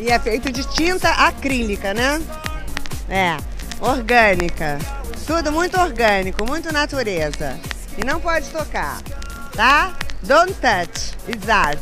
E é feito de tinta acrílica, né? É, orgânica. Tudo muito orgânico, muito natureza. E não pode tocar, tá? Don't touch. Art.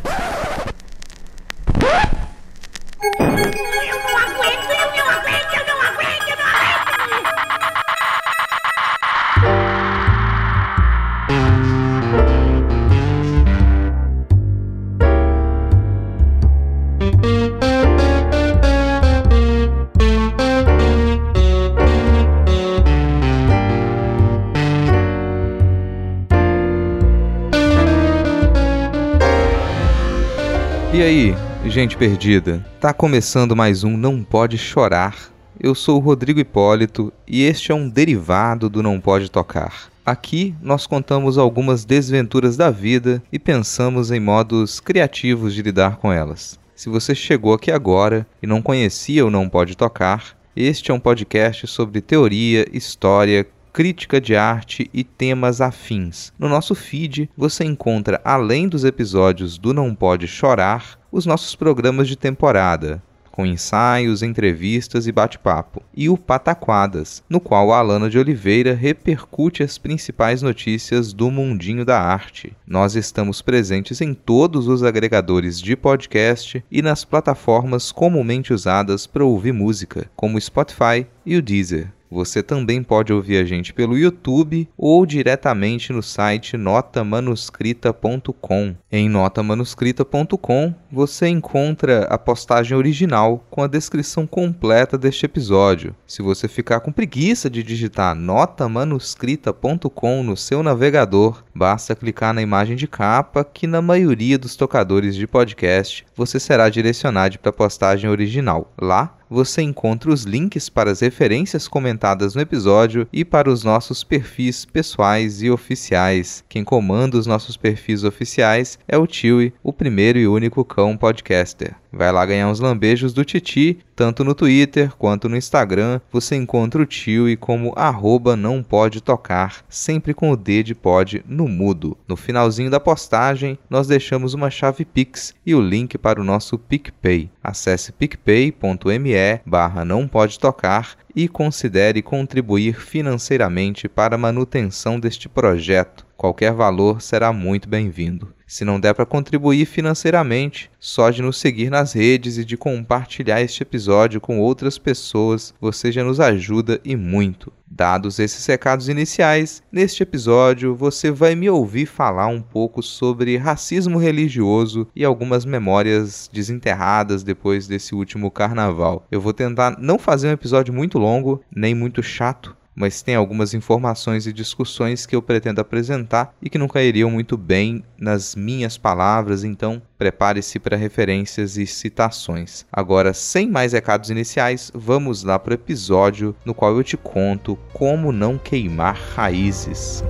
Gente perdida? Tá começando mais um Não Pode Chorar. Eu sou o Rodrigo Hipólito e este é um derivado do Não Pode Tocar. Aqui nós contamos algumas desventuras da vida e pensamos em modos criativos de lidar com elas. Se você chegou aqui agora e não conhecia o Não Pode Tocar, este é um podcast sobre teoria, história, crítica de arte e temas afins. No nosso feed você encontra, além dos episódios do Não Pode Chorar, os nossos programas de temporada, com ensaios, entrevistas e bate-papo, e o Pataquadas, no qual a Alana de Oliveira repercute as principais notícias do mundinho da arte. Nós estamos presentes em todos os agregadores de podcast e nas plataformas comumente usadas para ouvir música, como o Spotify e o Deezer. Você também pode ouvir a gente pelo YouTube ou diretamente no site notamanuscrita.com. Em notamanuscrita.com você encontra a postagem original com a descrição completa deste episódio. Se você ficar com preguiça de digitar notamanuscrita.com no seu navegador, basta clicar na imagem de capa que na maioria dos tocadores de podcast você será direcionado para a postagem original. Lá você encontra os links para as referências comentadas no episódio e para os nossos perfis pessoais e oficiais. Quem comanda os nossos perfis oficiais é o Tiwi, o primeiro e único cão podcaster. Vai lá ganhar uns lambejos do Titi, tanto no Twitter quanto no Instagram. Você encontra o tio e como arroba não pode tocar, sempre com o D de pode no mudo. No finalzinho da postagem, nós deixamos uma chave Pix e o link para o nosso PicPay. Acesse picpay.me barra não pode tocar e considere contribuir financeiramente para a manutenção deste projeto. Qualquer valor será muito bem-vindo. Se não der para contribuir financeiramente, só de nos seguir nas redes e de compartilhar este episódio com outras pessoas, você já nos ajuda e muito. Dados esses recados iniciais, neste episódio você vai me ouvir falar um pouco sobre racismo religioso e algumas memórias desenterradas depois desse último carnaval. Eu vou tentar não fazer um episódio muito longo, nem muito chato, mas tem algumas informações e discussões que eu pretendo apresentar e que não cairiam muito bem nas minhas palavras, então prepare-se para referências e citações. Agora, sem mais recados iniciais, vamos lá para o episódio no qual eu te conto como não queimar raízes.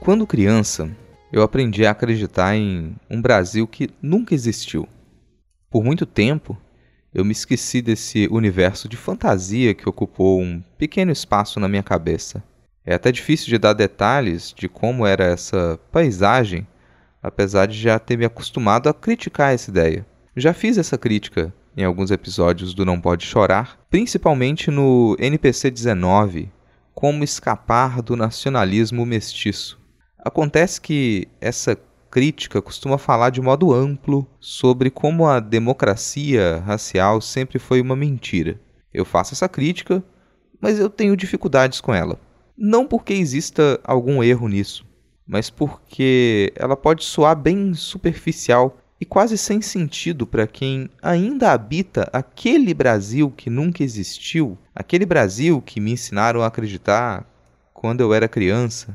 Quando criança, eu aprendi a acreditar em um Brasil que nunca existiu. Por muito tempo, eu me esqueci desse universo de fantasia que ocupou um pequeno espaço na minha cabeça. É até difícil de dar detalhes de como era essa paisagem, apesar de já ter me acostumado a criticar essa ideia. Já fiz essa crítica em alguns episódios do Não Pode Chorar, principalmente no NPC 19, Como Escapar do Nacionalismo Mestiço. Acontece que essa crítica costuma falar de modo amplo sobre como a democracia racial sempre foi uma mentira. Eu faço essa crítica, mas eu tenho dificuldades com ela. Não porque exista algum erro nisso, mas porque ela pode soar bem superficial e quase sem sentido para quem ainda habita aquele Brasil que nunca existiu, aquele Brasil que me ensinaram a acreditar quando eu era criança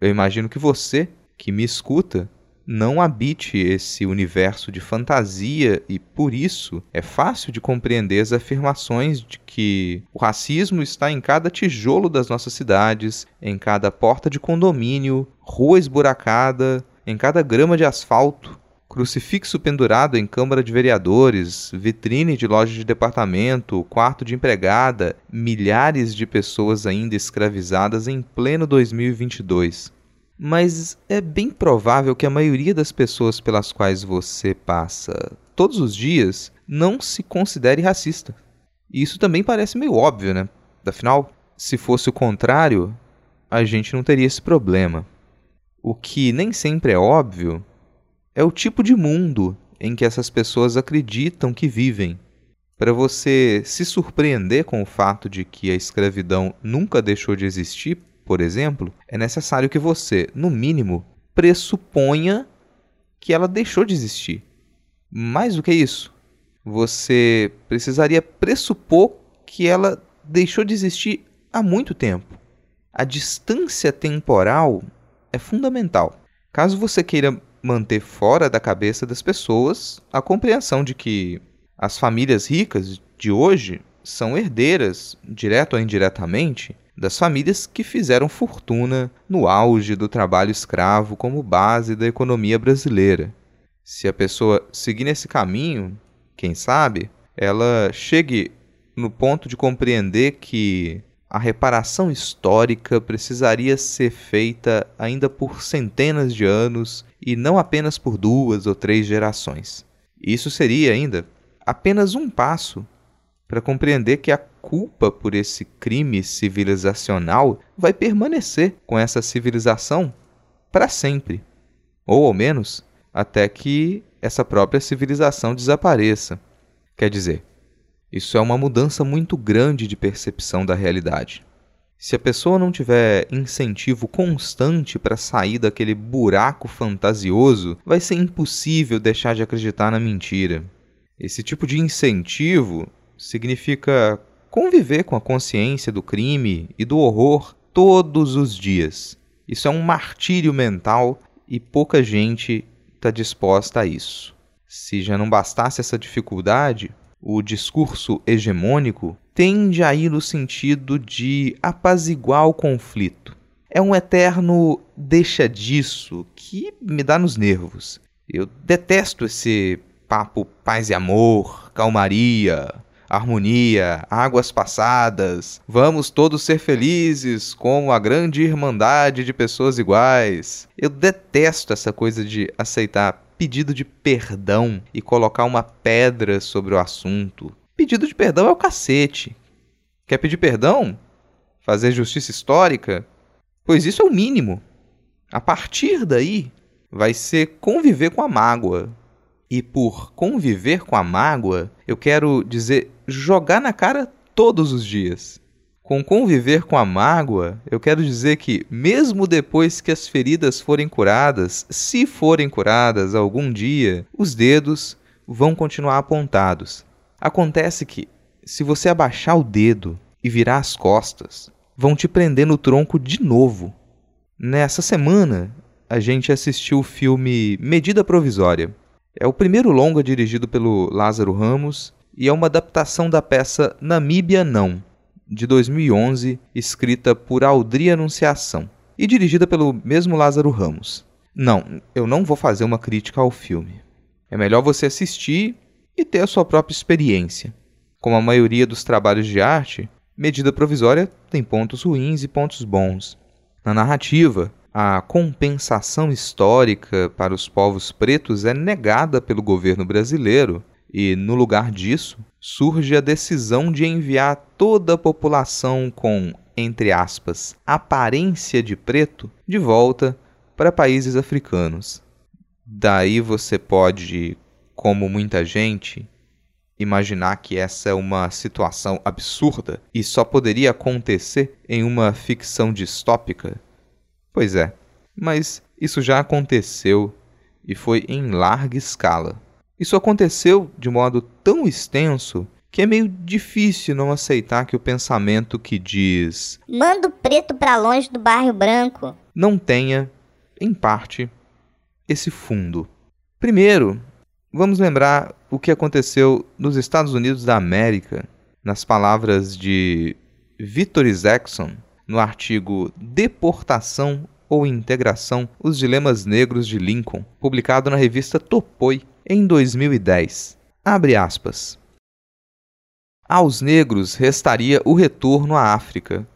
eu imagino que você, que me escuta, não habite esse universo de fantasia e, por isso, é fácil de compreender as afirmações de que o racismo está em cada tijolo das nossas cidades, em cada porta de condomínio, rua esburacada, em cada grama de asfalto, crucifixo pendurado em Câmara de Vereadores, vitrine de loja de departamento, quarto de empregada, milhares de pessoas ainda escravizadas em pleno 2022. Mas é bem provável que a maioria das pessoas pelas quais você passa todos os dias não se considere racista. E isso também parece meio óbvio, né? Afinal, se fosse o contrário, a gente não teria esse problema. O que nem sempre é óbvio é o tipo de mundo em que essas pessoas acreditam que vivem. Para você se surpreender com o fato de que a escravidão nunca deixou de existir, por exemplo, é necessário que você, no mínimo, pressuponha que ela deixou de existir. Mais do que isso, você precisaria pressupor que ela deixou de existir há muito tempo. A distância temporal é fundamental. Caso você queira manter fora da cabeça das pessoas a compreensão de que as famílias ricas de hoje são herdeiras, direto ou indiretamente, das famílias que fizeram fortuna no auge do trabalho escravo como base da economia brasileira. Se a pessoa seguir nesse caminho, quem sabe, ela chegue no ponto de compreender que a reparação histórica precisaria ser feita ainda por centenas de anos e não apenas por duas ou três gerações. Isso seria ainda apenas um passo para compreender que a culpa por esse crime civilizacional vai permanecer com essa civilização para sempre, ou ao menos até que essa própria civilização desapareça. Quer dizer, isso é uma mudança muito grande de percepção da realidade. Se a pessoa não tiver incentivo constante para sair daquele buraco fantasioso, vai ser impossível deixar de acreditar na mentira. Esse tipo de incentivo significa conviver com a consciência do crime e do horror todos os dias. Isso é um martírio mental e pouca gente está disposta a isso. Se já não bastasse essa dificuldade, o discurso hegemônico tende a ir no sentido de apaziguar o conflito. É um eterno deixa disso que me dá nos nervos. Eu detesto esse papo paz e amor, calmaria, harmonia, águas passadas, vamos todos ser felizes como a grande irmandade de pessoas iguais. Eu detesto essa coisa de aceitar pedido de perdão e colocar uma pedra sobre o assunto. Pedido de perdão é o cacete. Quer pedir perdão? Fazer justiça histórica? Pois isso é o mínimo. A partir daí, vai ser conviver com a mágoa. E por conviver com a mágoa, eu quero dizer jogar na cara todos os dias. Com conviver com a mágoa, eu quero dizer que, mesmo depois que as feridas forem curadas, se forem curadas algum dia, os dedos vão continuar apontados. Acontece que, se você abaixar o dedo e virar as costas, vão te prender no tronco de novo. Nessa semana, a gente assistiu o filme Medida Provisória. É o primeiro longa dirigido pelo Lázaro Ramos e é uma adaptação da peça Namíbia Não, de 2011, escrita por Aldri Anunciação e dirigida pelo mesmo Lázaro Ramos. Não, eu não vou fazer uma crítica ao filme. É melhor você assistir e ter a sua própria experiência. Como a maioria dos trabalhos de arte, Medida Provisória tem pontos ruins e pontos bons. Na narrativa, a compensação histórica para os povos pretos é negada pelo governo brasileiro e, no lugar disso, surge a decisão de enviar toda a população com, entre aspas, aparência de preto de volta para países africanos. Daí você pode, como muita gente, imaginar que essa é uma situação absurda e só poderia acontecer em uma ficção distópica? Pois é, mas isso já aconteceu e foi em larga escala. Isso aconteceu de modo tão extenso que é meio difícil não aceitar que o pensamento que diz manda o preto para longe do bairro branco não tenha, em parte, esse fundo. Primeiro, vamos lembrar o que aconteceu nos Estados Unidos da América, nas palavras de Victor Isaacson, no artigo Deportação ou integração, os dilemas negros de Lincoln, publicado na revista Topoi em 2010. Abre aspas. Aos negros restaria o retorno à África,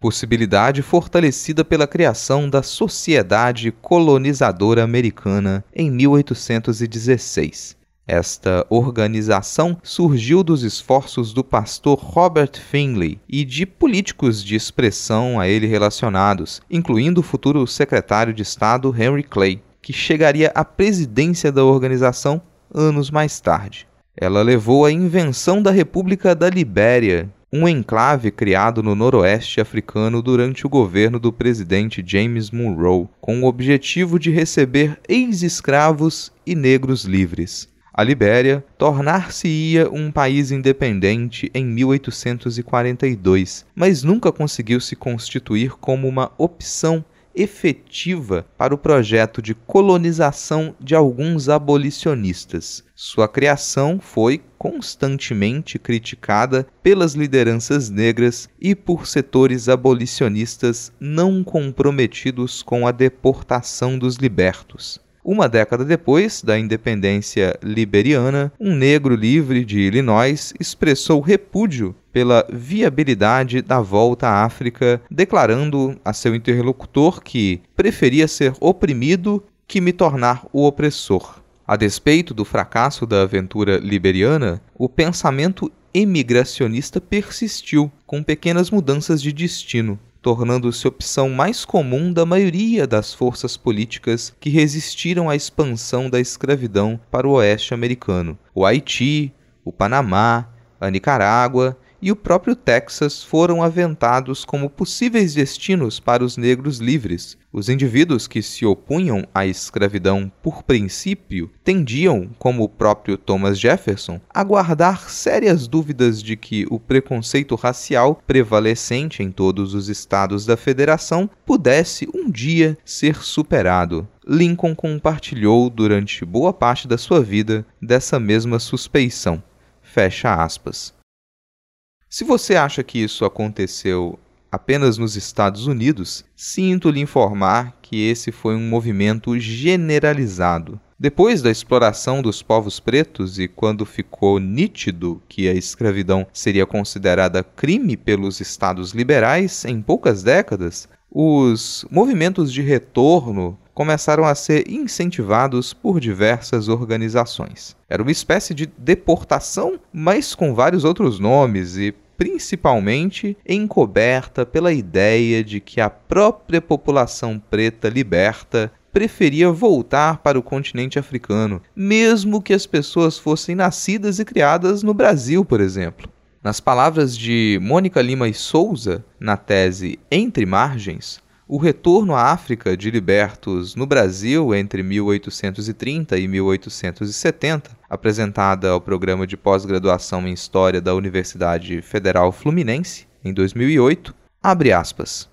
possibilidade fortalecida pela criação da Sociedade Colonizadora Americana em 1816. Esta organização surgiu dos esforços do pastor Robert Finley e de políticos de expressão a ele relacionados, incluindo o futuro secretário de Estado Henry Clay, que chegaria à presidência da organização anos mais tarde. Ela levou à invenção da República da Libéria, um enclave criado no noroeste africano durante o governo do presidente James Monroe, com o objetivo de receber ex-escravos e negros livres a Libéria tornar-se-ia um país independente em 1842, mas nunca conseguiu se constituir como uma opção efetiva para o projeto de colonização de alguns abolicionistas. Sua criação foi constantemente criticada pelas lideranças negras e por setores abolicionistas não comprometidos com a deportação dos libertos. Uma década depois da independência liberiana, um negro livre de Illinois expressou repúdio pela viabilidade da volta à África, declarando a seu interlocutor que preferia ser oprimido que me tornar o opressor. A despeito do fracasso da aventura liberiana, o pensamento emigracionista persistiu, com pequenas mudanças de destino tornando-se opção mais comum da maioria das forças políticas que resistiram à expansão da escravidão para o oeste americano. O Haiti, o Panamá, a Nicarágua e o próprio Texas foram aventados como possíveis destinos para os negros livres. Os indivíduos que se opunham à escravidão por princípio tendiam, como o próprio Thomas Jefferson, a guardar sérias dúvidas de que o preconceito racial prevalecente em todos os estados da federação pudesse um dia ser superado. Lincoln compartilhou durante boa parte da sua vida dessa mesma suspeição. Fecha aspas. Se você acha que isso aconteceu apenas nos Estados Unidos, sinto lhe informar que esse foi um movimento generalizado. Depois da exploração dos povos pretos e quando ficou nítido que a escravidão seria considerada crime pelos estados liberais em poucas décadas, os movimentos de retorno começaram a ser incentivados por diversas organizações. Era uma espécie de deportação, mas com vários outros nomes e principalmente encoberta pela ideia de que a própria população preta liberta preferia voltar para o continente africano, mesmo que as pessoas fossem nascidas e criadas no Brasil, por exemplo. Nas palavras de Mônica Lima e Souza, na tese Entre Margens, o retorno à África de libertos no Brasil entre 1830 e 1870, apresentada ao programa de pós-graduação em História da Universidade Federal Fluminense, em 2008, abre aspas.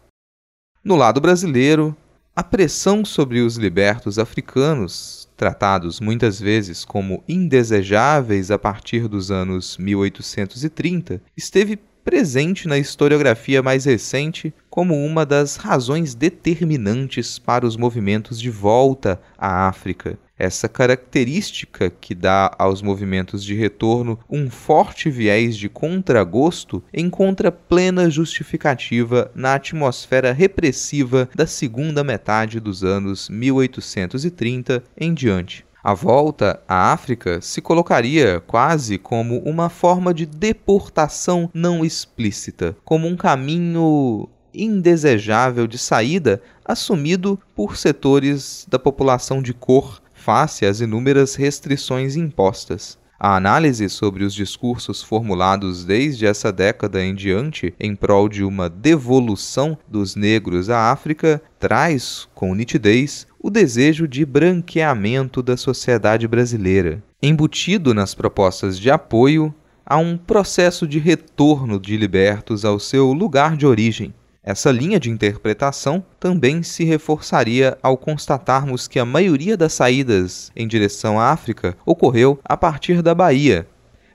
No lado brasileiro, a pressão sobre os libertos africanos, tratados muitas vezes como indesejáveis a partir dos anos 1830, esteve presente na historiografia mais recente como uma das razões determinantes para os movimentos de volta à África. Essa característica que dá aos movimentos de retorno um forte viés de contragosto encontra plena justificativa na atmosfera repressiva da segunda metade dos anos 1830 em diante. A volta à África se colocaria quase como uma forma de deportação não explícita, como um caminho indesejável de saída assumido por setores da população de cor face às inúmeras restrições impostas. A análise sobre os discursos formulados desde essa década em diante em prol de uma devolução dos negros à África traz, com nitidez, o desejo de branqueamento da sociedade brasileira. Embutido nas propostas de apoio, há um processo de retorno de libertos ao seu lugar de origem. Essa linha de interpretação também se reforçaria ao constatarmos que a maioria das saídas em direção à África ocorreu a partir da Bahia,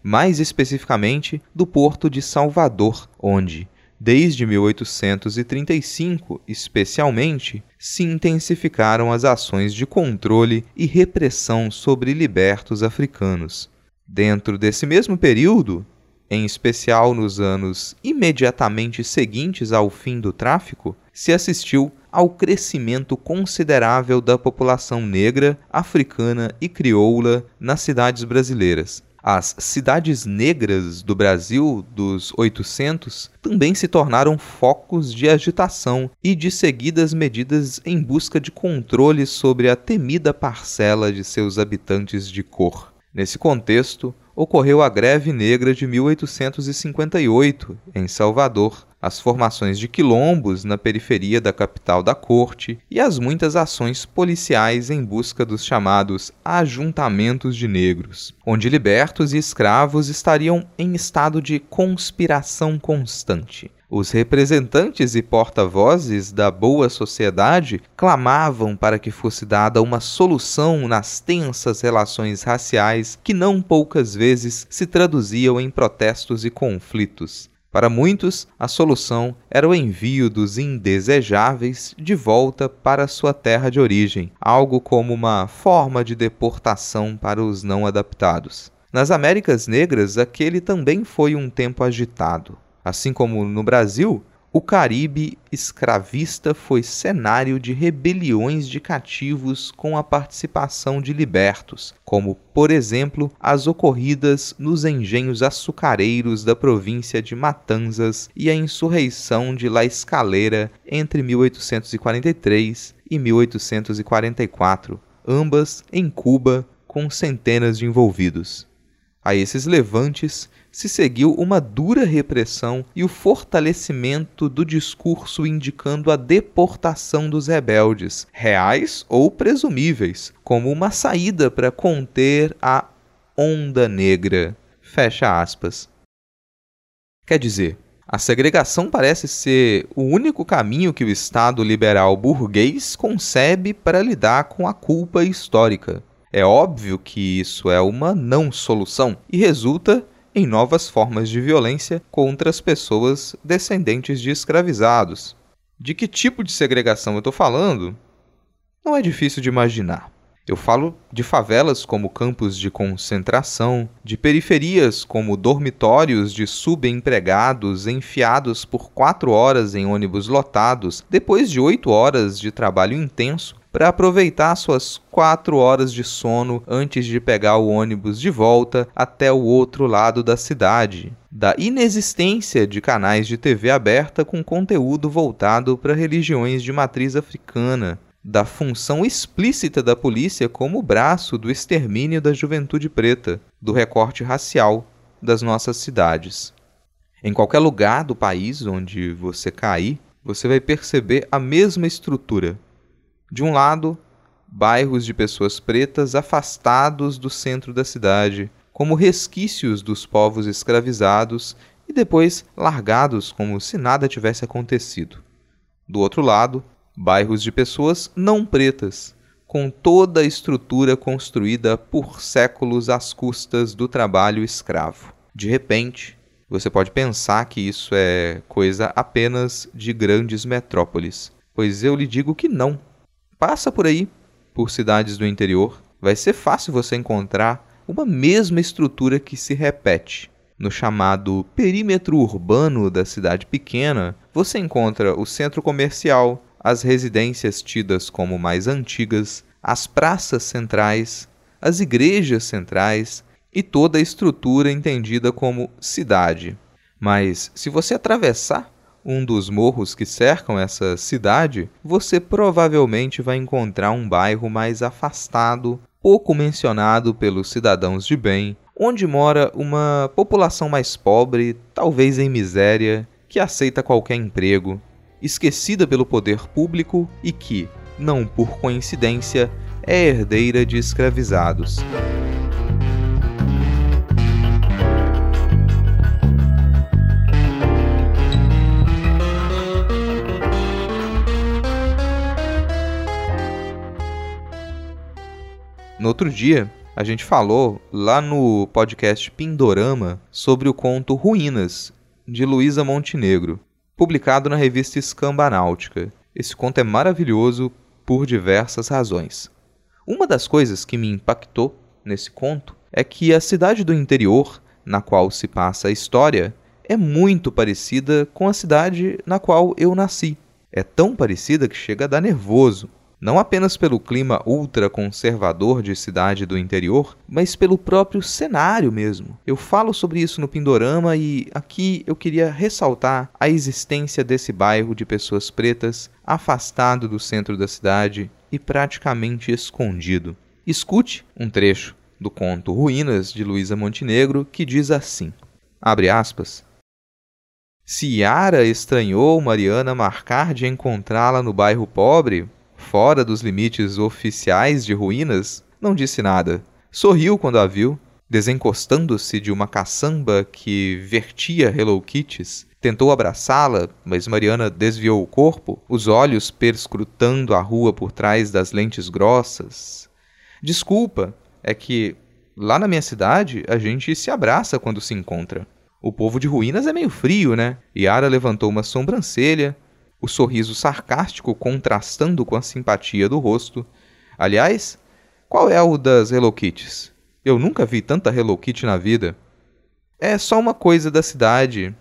mais especificamente do porto de Salvador, onde, Desde 1835, especialmente, se intensificaram as ações de controle e repressão sobre libertos africanos. Dentro desse mesmo período, em especial nos anos imediatamente seguintes ao fim do tráfico, se assistiu ao crescimento considerável da população negra, africana e crioula nas cidades brasileiras as cidades negras do Brasil dos 800 também se tornaram focos de agitação e de seguidas medidas em busca de controle sobre a temida parcela de seus habitantes de cor. Nesse contexto, ocorreu a Greve Negra de 1858, em Salvador, as formações de quilombos na periferia da capital da corte e as muitas ações policiais em busca dos chamados ajuntamentos de negros, onde libertos e escravos estariam em estado de conspiração constante. Os representantes e porta-vozes da boa sociedade clamavam para que fosse dada uma solução nas tensas relações raciais que não poucas vezes se traduziam em protestos e conflitos. Para muitos, a solução era o envio dos indesejáveis de volta para sua terra de origem, algo como uma forma de deportação para os não adaptados. Nas Américas Negras, aquele também foi um tempo agitado. Assim como no Brasil, o Caribe escravista foi cenário de rebeliões de cativos com a participação de libertos, como, por exemplo, as ocorridas nos engenhos açucareiros da província de Matanzas e a insurreição de La Escalera entre 1843 e 1844, ambas em Cuba, com centenas de envolvidos. A esses levantes se seguiu uma dura repressão e o fortalecimento do discurso indicando a deportação dos rebeldes, reais ou presumíveis, como uma saída para conter a onda negra. Fecha aspas. Quer dizer, a segregação parece ser o único caminho que o Estado liberal burguês concebe para lidar com a culpa histórica. É óbvio que isso é uma não solução e resulta em novas formas de violência contra as pessoas descendentes de escravizados. De que tipo de segregação eu estou falando? Não é difícil de imaginar. Eu falo de favelas como campos de concentração, de periferias como dormitórios de subempregados enfiados por quatro horas em ônibus lotados, depois de oito horas de trabalho intenso, para aproveitar suas quatro horas de sono antes de pegar o ônibus de volta até o outro lado da cidade. Da inexistência de canais de TV aberta com conteúdo voltado para religiões de matriz africana, da função explícita da polícia como braço do extermínio da juventude preta, do recorte racial das nossas cidades. Em qualquer lugar do país onde você cair, você vai perceber a mesma estrutura de um lado, bairros de pessoas pretas afastados do centro da cidade, como resquícios dos povos escravizados e depois largados como se nada tivesse acontecido. Do outro lado, bairros de pessoas não pretas, com toda a estrutura construída por séculos às custas do trabalho escravo. De repente, você pode pensar que isso é coisa apenas de grandes metrópoles, pois eu lhe digo que não passa por aí, por cidades do interior, vai ser fácil você encontrar uma mesma estrutura que se repete. No chamado perímetro urbano da cidade pequena, você encontra o centro comercial, as residências tidas como mais antigas, as praças centrais, as igrejas centrais e toda a estrutura entendida como cidade. Mas se você atravessar um dos morros que cercam essa cidade, você provavelmente vai encontrar um bairro mais afastado, pouco mencionado pelos cidadãos de bem, onde mora uma população mais pobre, talvez em miséria, que aceita qualquer emprego, esquecida pelo poder público e que, não por coincidência, é herdeira de escravizados. No outro dia, a gente falou lá no podcast Pindorama sobre o conto Ruínas, de Luísa Montenegro. publicado na revista Escambanáutica. Esse conto é maravilhoso por diversas razões. Uma das coisas que me impactou nesse conto é que a cidade do interior, na qual se passa a história, é muito parecida com a cidade na qual eu nasci. É tão parecida que chega a dar nervoso não apenas pelo clima ultraconservador de cidade do interior, mas pelo próprio cenário mesmo. Eu falo sobre isso no Pindorama e aqui eu queria ressaltar a existência desse bairro de pessoas pretas, afastado do centro da cidade e praticamente escondido. Escute um trecho do conto Ruínas de Luísa Montenegro que diz assim: abre aspas. Se Yara estranhou Mariana marcar de encontrá-la no bairro pobre, fora dos limites oficiais de ruínas, não disse nada. Sorriu quando a viu, desencostando-se de uma caçamba que vertia Hello Kitties. Tentou abraçá-la, mas Mariana desviou o corpo, os olhos perscrutando a rua por trás das lentes grossas. Desculpa, é que lá na minha cidade a gente se abraça quando se encontra. O povo de ruínas é meio frio, né? Yara levantou uma sobrancelha, o sorriso sarcástico contrastando com a simpatia do rosto. Aliás, qual é o das Hello Kitties? Eu nunca vi tanta Hello Kitty na vida. É só uma coisa da cidade.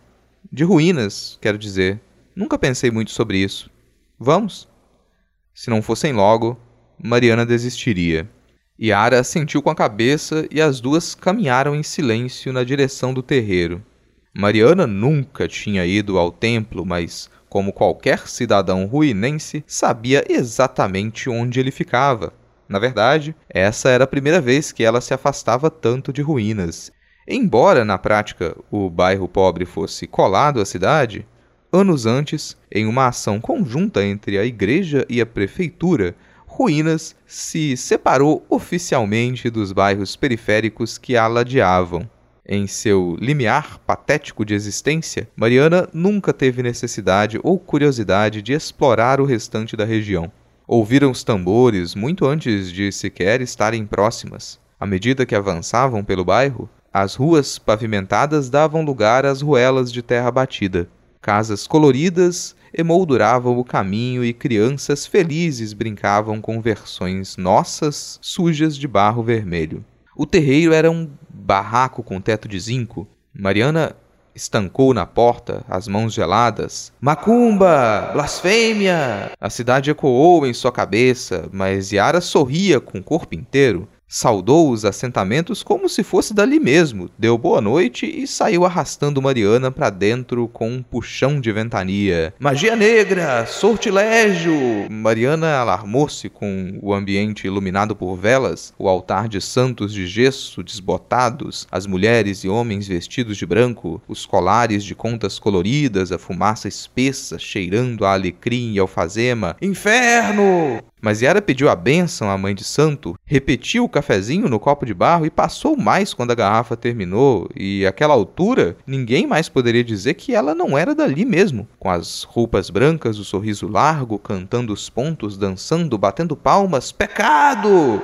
De ruínas, quero dizer. Nunca pensei muito sobre isso. Vamos? Se não fossem logo, Mariana desistiria. Yara sentiu com a cabeça e as duas caminharam em silêncio na direção do terreiro. Mariana nunca tinha ido ao templo, mas como qualquer cidadão ruinense, sabia exatamente onde ele ficava. Na verdade, essa era a primeira vez que ela se afastava tanto de ruínas. Embora na prática o bairro pobre fosse colado à cidade, anos antes, em uma ação conjunta entre a igreja e a prefeitura, Ruínas se separou oficialmente dos bairros periféricos que a ladeavam. Em seu limiar patético de existência, Mariana nunca teve necessidade ou curiosidade de explorar o restante da região. Ouviram os tambores muito antes de sequer estarem próximas. À medida que avançavam pelo bairro, as ruas pavimentadas davam lugar às ruelas de terra batida. Casas coloridas emolduravam o caminho e crianças felizes brincavam com versões nossas sujas de barro vermelho. O terreiro era um barraco com teto de zinco. Mariana estancou na porta, as mãos geladas. Macumba! Blasfêmia! A cidade ecoou em sua cabeça, mas Yara sorria com o corpo inteiro. Saudou os assentamentos como se fosse dali mesmo, deu boa noite e saiu arrastando Mariana para dentro com um puxão de ventania. Magia negra! Sortilégio! Mariana alarmou-se com o ambiente iluminado por velas, o altar de santos de gesso desbotados, as mulheres e homens vestidos de branco, os colares de contas coloridas, a fumaça espessa cheirando a alecrim e alfazema. Inferno! Mas Yara pediu a bênção à mãe de santo, repetiu o cafezinho no copo de barro e passou mais quando a garrafa terminou, e àquela altura ninguém mais poderia dizer que ela não era dali mesmo, com as roupas brancas, o sorriso largo, cantando os pontos, dançando, batendo palmas. Pecado!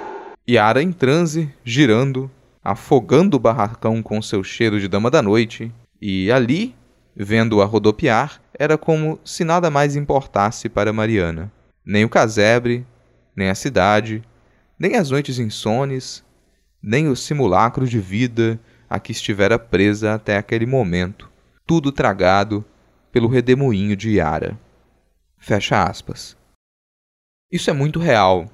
Yara em transe, girando, afogando o barracão com seu cheiro de dama da noite, e ali, vendo-a rodopiar, era como se nada mais importasse para Mariana nem o casebre, nem a cidade, nem as noites insones, nem o simulacro de vida a que estivera presa até aquele momento, tudo tragado pelo redemoinho de Yara. Fecha aspas. Isso é muito real.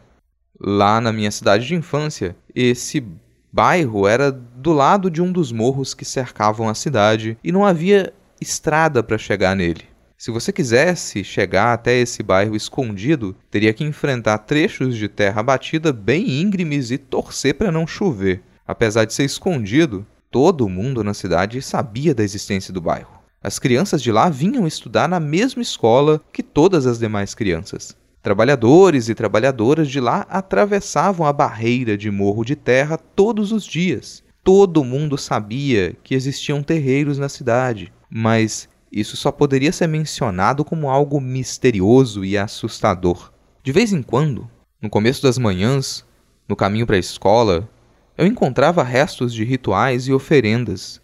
Lá na minha cidade de infância, esse bairro era do lado de um dos morros que cercavam a cidade e não havia estrada para chegar nele. Se você quisesse chegar até esse bairro escondido, teria que enfrentar trechos de terra batida bem íngremes e torcer para não chover. Apesar de ser escondido, todo mundo na cidade sabia da existência do bairro. As crianças de lá vinham estudar na mesma escola que todas as demais crianças. Trabalhadores e trabalhadoras de lá atravessavam a barreira de morro de terra todos os dias. Todo mundo sabia que existiam terreiros na cidade, mas isso só poderia ser mencionado como algo misterioso e assustador. De vez em quando, no começo das manhãs, no caminho para a escola, eu encontrava restos de rituais e oferendas.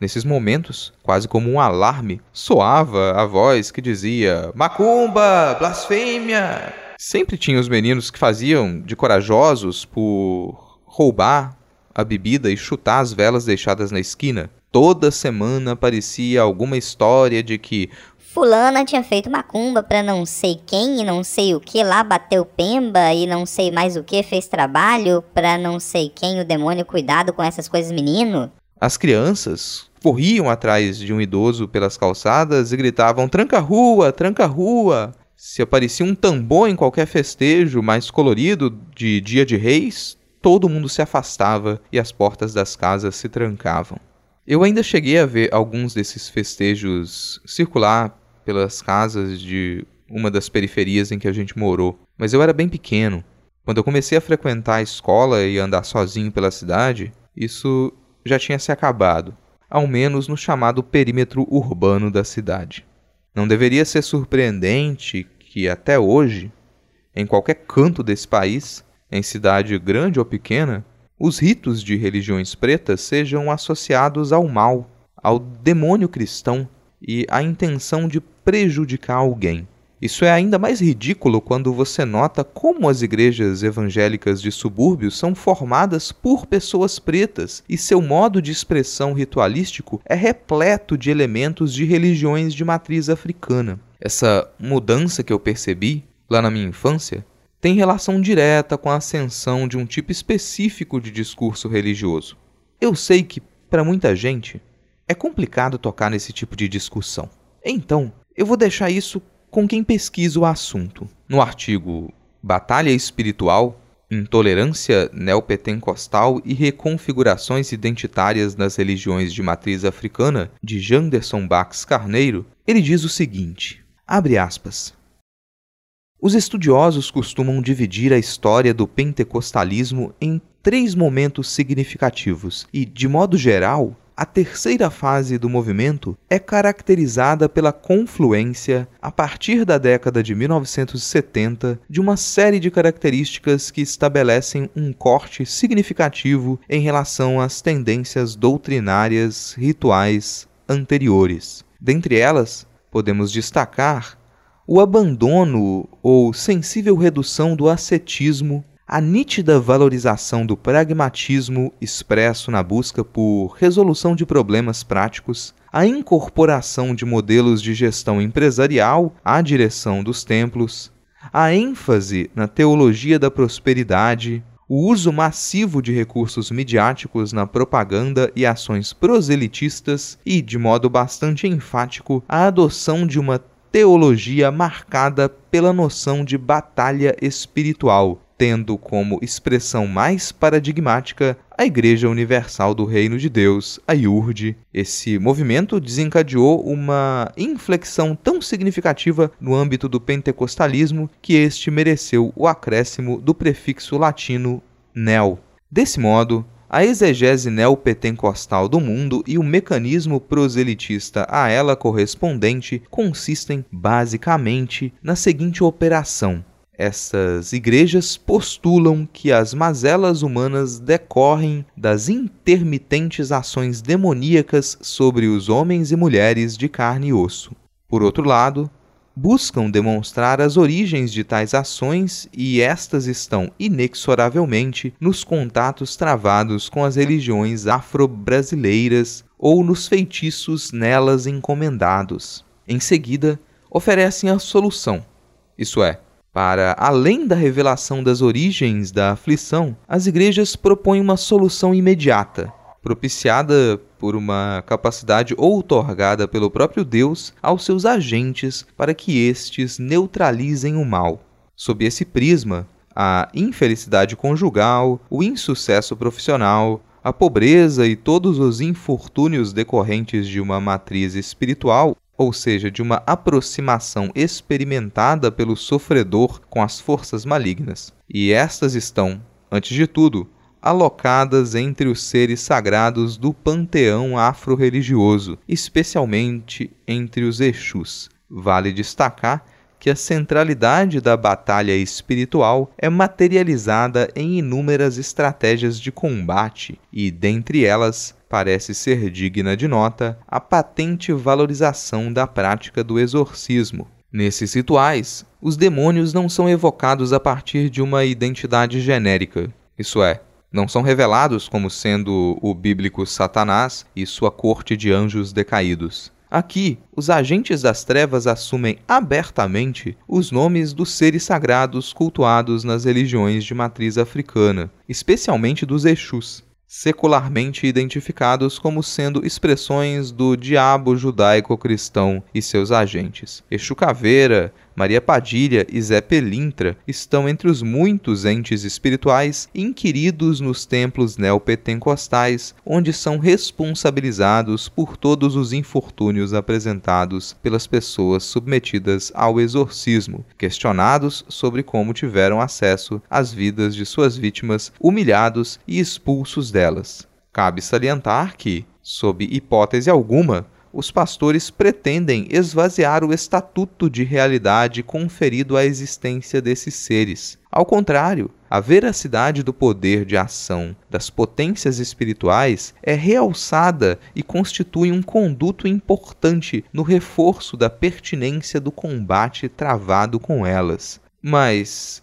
Nesses momentos, quase como um alarme, soava a voz que dizia: Macumba, blasfêmia! Sempre tinha os meninos que faziam de corajosos por roubar a bebida e chutar as velas deixadas na esquina. Toda semana aparecia alguma história de que Fulana tinha feito macumba pra não sei quem e não sei o que lá, bateu pemba e não sei mais o que, fez trabalho pra não sei quem, o demônio, cuidado com essas coisas, menino. As crianças corriam atrás de um idoso pelas calçadas e gritavam: tranca rua, tranca rua. Se aparecia um tambor em qualquer festejo mais colorido de Dia de Reis, todo mundo se afastava e as portas das casas se trancavam. Eu ainda cheguei a ver alguns desses festejos circular pelas casas de uma das periferias em que a gente morou, mas eu era bem pequeno. Quando eu comecei a frequentar a escola e andar sozinho pela cidade, isso já tinha se acabado, ao menos no chamado perímetro urbano da cidade. Não deveria ser surpreendente que até hoje, em qualquer canto desse país, em cidade grande ou pequena, os ritos de religiões pretas sejam associados ao mal, ao demônio cristão e à intenção de prejudicar alguém. Isso é ainda mais ridículo quando você nota como as igrejas evangélicas de subúrbios são formadas por pessoas pretas e seu modo de expressão ritualístico é repleto de elementos de religiões de matriz africana. Essa mudança que eu percebi lá na minha infância tem relação direta com a ascensão de um tipo específico de discurso religioso. Eu sei que, para muita gente, é complicado tocar nesse tipo de discussão. Então, eu vou deixar isso com quem pesquisa o assunto. No artigo Batalha Espiritual, Intolerância Neopentecostal e Reconfigurações Identitárias nas Religiões de Matriz Africana, de Janderson Bax Carneiro, ele diz o seguinte: abre aspas. Os estudiosos costumam dividir a história do pentecostalismo em três momentos significativos e, de modo geral, a terceira fase do movimento é caracterizada pela confluência, a partir da década de 1970, de uma série de características que estabelecem um corte significativo em relação às tendências doutrinárias rituais anteriores. Dentre elas, podemos destacar o abandono ou sensível redução do ascetismo a nítida valorização do pragmatismo expresso na busca por resolução de problemas práticos, a incorporação de modelos de gestão empresarial à direção dos templos, a ênfase na teologia da prosperidade, o uso massivo de recursos midiáticos na propaganda e ações proselitistas e, de modo bastante enfático, a adoção de uma teologia marcada pela noção de batalha espiritual, tendo como expressão mais paradigmática a Igreja Universal do Reino de Deus, a IURD. Esse movimento desencadeou uma inflexão tão significativa no âmbito do pentecostalismo que este mereceu o acréscimo do prefixo latino neo. Desse modo, a exegese neopentecostal do mundo e o mecanismo proselitista a ela correspondente consistem basicamente na seguinte operação: essas igrejas postulam que as mazelas humanas decorrem das intermitentes ações demoníacas sobre os homens e mulheres de carne e osso. Por outro lado, buscam demonstrar as origens de tais ações e estas estão inexoravelmente nos contatos travados com as religiões afro-brasileiras ou nos feitiços nelas encomendados. Em seguida, oferecem a solução, isso é, para além da revelação das origens da aflição, as igrejas propõem uma solução imediata, propiciada por uma capacidade outorgada pelo próprio Deus aos seus agentes para que estes neutralizem o mal. Sob esse prisma, a infelicidade conjugal, o insucesso profissional, a pobreza e todos os infortúnios decorrentes de uma matriz espiritual ou seja, de uma aproximação experimentada pelo sofredor com as forças malignas. E estas estão, antes de tudo, alocadas entre os seres sagrados do panteão afro-religioso, especialmente entre os Exus. Vale destacar que a centralidade da batalha espiritual é materializada em inúmeras estratégias de combate e, dentre elas, parece ser digna de nota a patente valorização da prática do exorcismo. Nesses rituais, os demônios não são evocados a partir de uma identidade genérica, isso é, não são revelados como sendo o bíblico Satanás e sua corte de anjos decaídos. Aqui, os agentes das trevas assumem abertamente os nomes dos seres sagrados cultuados nas religiões de matriz africana, especialmente dos Exus, secularmente identificados como sendo expressões do diabo judaico-cristão e seus agentes. Exu Caveira, Maria Padilha e Zé Pelintra estão entre os muitos entes espirituais inquiridos nos templos neopentecostais, onde são responsabilizados por todos os infortúnios apresentados pelas pessoas submetidas ao exorcismo, questionados sobre como tiveram acesso às vidas de suas vítimas, humilhados e expulsos delas. Cabe salientar que, sob hipótese alguma, os pastores pretendem esvaziar o estatuto de realidade conferido à existência desses seres. Ao contrário, a veracidade do poder de ação das potências espirituais é realçada e constitui um conduto importante no reforço da pertinência do combate travado com elas. Mas,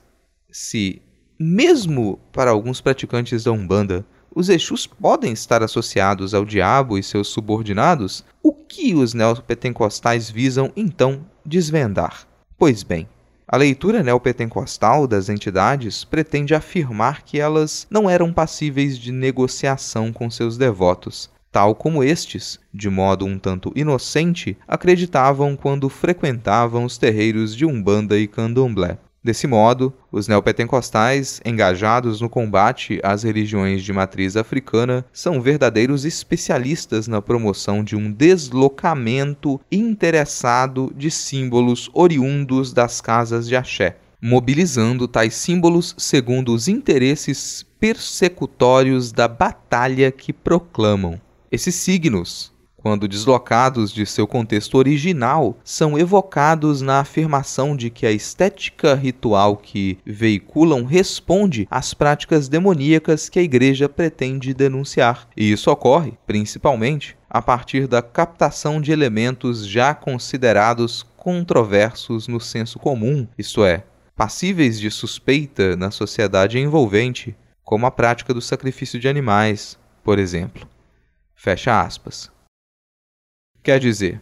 se, mesmo para alguns praticantes da Umbanda, os Exus podem estar associados ao diabo e seus subordinados, o que os neopentecostais visam então desvendar? Pois bem, a leitura neopentecostal das entidades pretende afirmar que elas não eram passíveis de negociação com seus devotos, tal como estes, de modo um tanto inocente, acreditavam quando frequentavam os terreiros de Umbanda e Candomblé. Desse modo, os neopentecostais, engajados no combate às religiões de matriz africana, são verdadeiros especialistas na promoção de um deslocamento interessado de símbolos oriundos das casas de axé, mobilizando tais símbolos segundo os interesses persecutórios da batalha que proclamam. Esses signos, quando deslocados de seu contexto original, são evocados na afirmação de que a estética ritual que veiculam responde às práticas demoníacas que a Igreja pretende denunciar. E isso ocorre, principalmente, a partir da captação de elementos já considerados controversos no senso comum, isto é, passíveis de suspeita na sociedade envolvente, como a prática do sacrifício de animais, por exemplo. Fecha aspas. Quer dizer,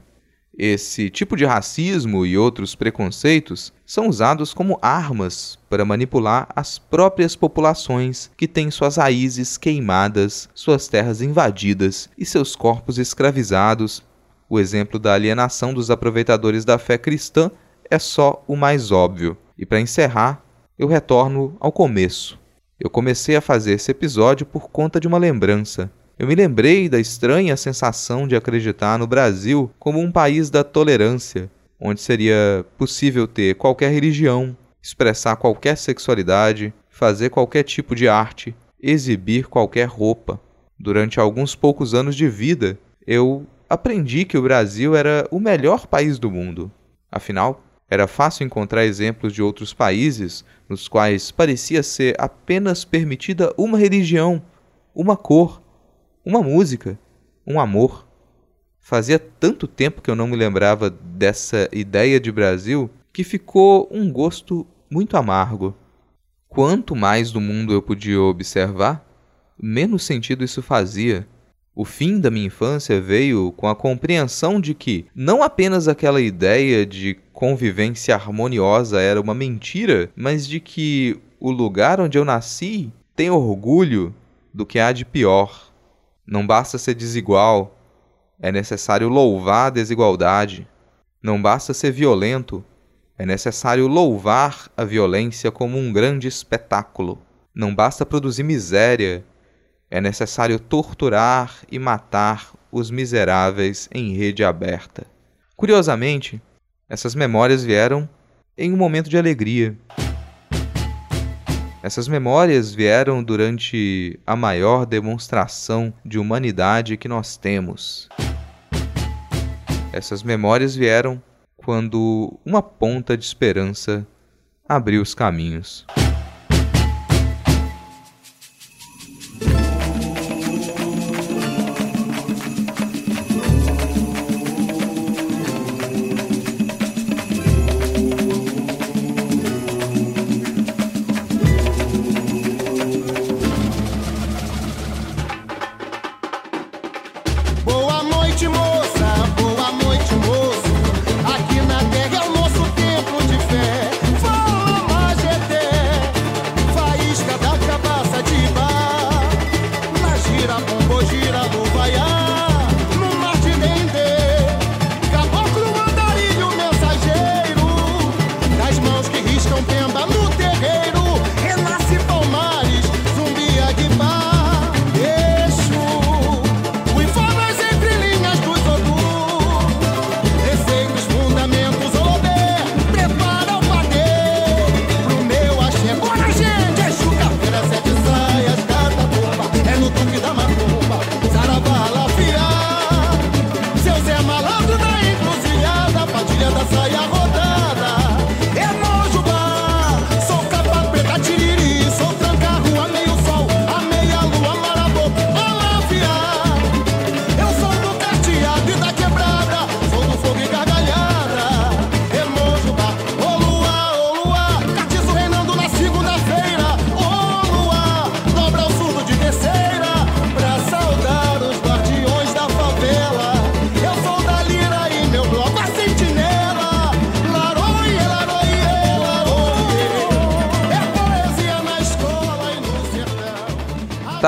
esse tipo de racismo e outros preconceitos são usados como armas para manipular as próprias populações que têm suas raízes queimadas, suas terras invadidas e seus corpos escravizados. O exemplo da alienação dos aproveitadores da fé cristã é só o mais óbvio. E para encerrar, eu retorno ao começo. Eu comecei a fazer esse episódio por conta de uma lembrança. Eu me lembrei da estranha sensação de acreditar no Brasil como um país da tolerância, onde seria possível ter qualquer religião, expressar qualquer sexualidade, fazer qualquer tipo de arte, exibir qualquer roupa. Durante alguns poucos anos de vida, eu aprendi que o Brasil era o melhor país do mundo. Afinal, era fácil encontrar exemplos de outros países nos quais parecia ser apenas permitida uma religião, uma cor, uma música, um amor. Fazia tanto tempo que eu não me lembrava dessa ideia de Brasil que ficou um gosto muito amargo. Quanto mais do mundo eu podia observar, menos sentido isso fazia. O fim da minha infância veio com a compreensão de que não apenas aquela ideia de convivência harmoniosa era uma mentira, mas de que o lugar onde eu nasci tem orgulho do que há de pior. Não basta ser desigual, é necessário louvar a desigualdade. Não basta ser violento, é necessário louvar a violência como um grande espetáculo. Não basta produzir miséria, é necessário torturar e matar os miseráveis em rede aberta. Curiosamente, essas memórias vieram em um momento de alegria. Essas memórias vieram durante a maior demonstração de humanidade que nós temos. Essas memórias vieram quando uma ponta de esperança abriu os caminhos.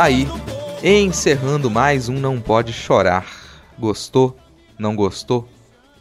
Tá aí, encerrando mais um Não Pode Chorar. Gostou? Não gostou?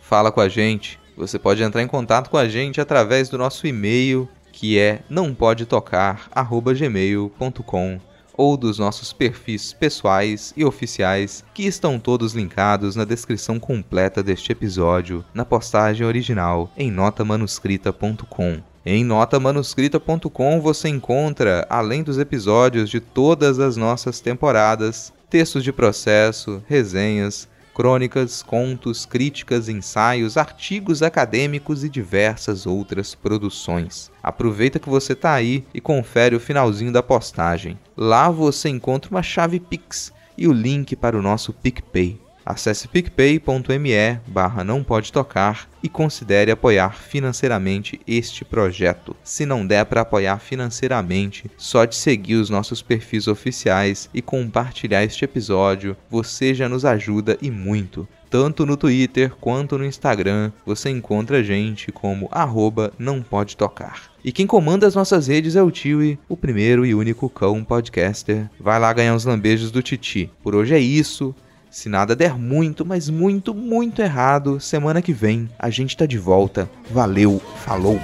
Fala com a gente. Você pode entrar em contato com a gente através do nosso e-mail, que é nãopodetocar@gmail.com ou dos nossos perfis pessoais e oficiais, que estão todos linkados na descrição completa deste episódio, na postagem original em notamanuscrita.com. Em notamanuscrita.com você encontra, além dos episódios de todas as nossas temporadas, textos de processo, resenhas, crônicas, contos, críticas, ensaios, artigos acadêmicos e diversas outras produções. Aproveita que você está aí e confere o finalzinho da postagem. Lá você encontra uma chave Pix e o link para o nosso PicPay. Acesse picpay.me barra não pode tocar e considere apoiar financeiramente este projeto. Se não der para apoiar financeiramente, só de seguir os nossos perfis oficiais e compartilhar este episódio, você já nos ajuda e muito. Tanto no Twitter quanto no Instagram, você encontra a gente como arroba não pode tocar. E quem comanda as nossas redes é o Tiwi, o primeiro e único cão podcaster. Vai lá ganhar uns lambejos do Titi. Por hoje é isso. Se nada der muito, mas muito, muito errado, semana que vem a gente tá de volta. Valeu, falou!